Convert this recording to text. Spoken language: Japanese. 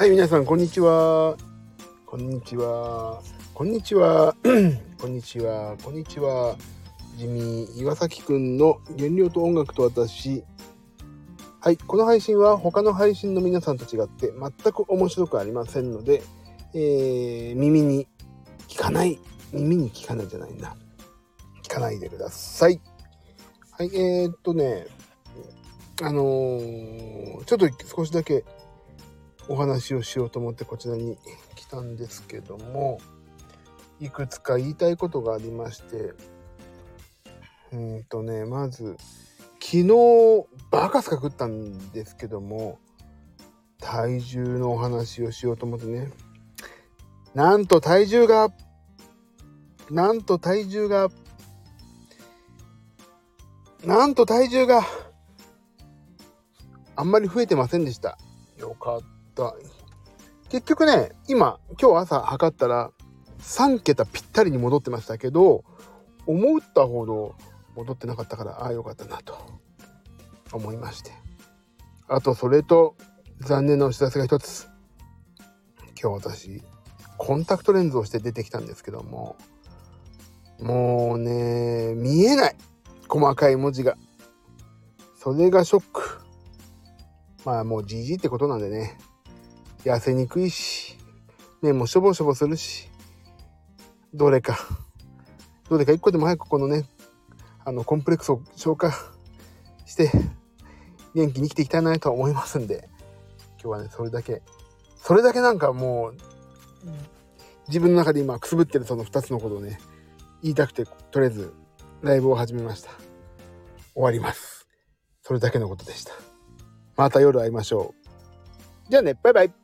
はい、皆さん、こんにちは。こんにちは。こんにちは。こんにちは。こんにちは。ジミー岩崎くんの原料と音楽と私。はい、この配信は他の配信の皆さんと違って全く面白くありませんので、えー、耳に聞かない、耳に聞かないじゃないな。聞かないでください。はい、えー、っとね、あのーちょっと少しだけお話をしようと思ってこちらに来たんですけどもいくつか言いたいことがありましてうんとねまず昨日バカスカ食ったんですけども体重のお話をしようと思ってねなんと体重がなんと体重がなんと体重があんまり増えてませんでした。よかった。結局ね、今、今日朝測ったら3桁ぴったりに戻ってましたけど、思ったほど戻ってなかったから、ああ、よかったなと思いまして。あと、それと残念なお知らせが一つ。今日私、コンタクトレンズをして出てきたんですけども、もうね、見えない。細かい文字が。それがショック。まあもうじじってことなんでね。痩せにくいし、目もしょぼしょぼするし、どれか、どれか一個でも早くこのね、あの、コンプレックスを消化して、元気に生きていきたいなと思いますんで、今日はね、それだけ、それだけなんかもう、自分の中で今くすぶってるその2つのことをね、言いたくて、とりあえずライブを始めました。終わります。それだけのことでした。また夜会いましょう。じゃあね、バイバイ。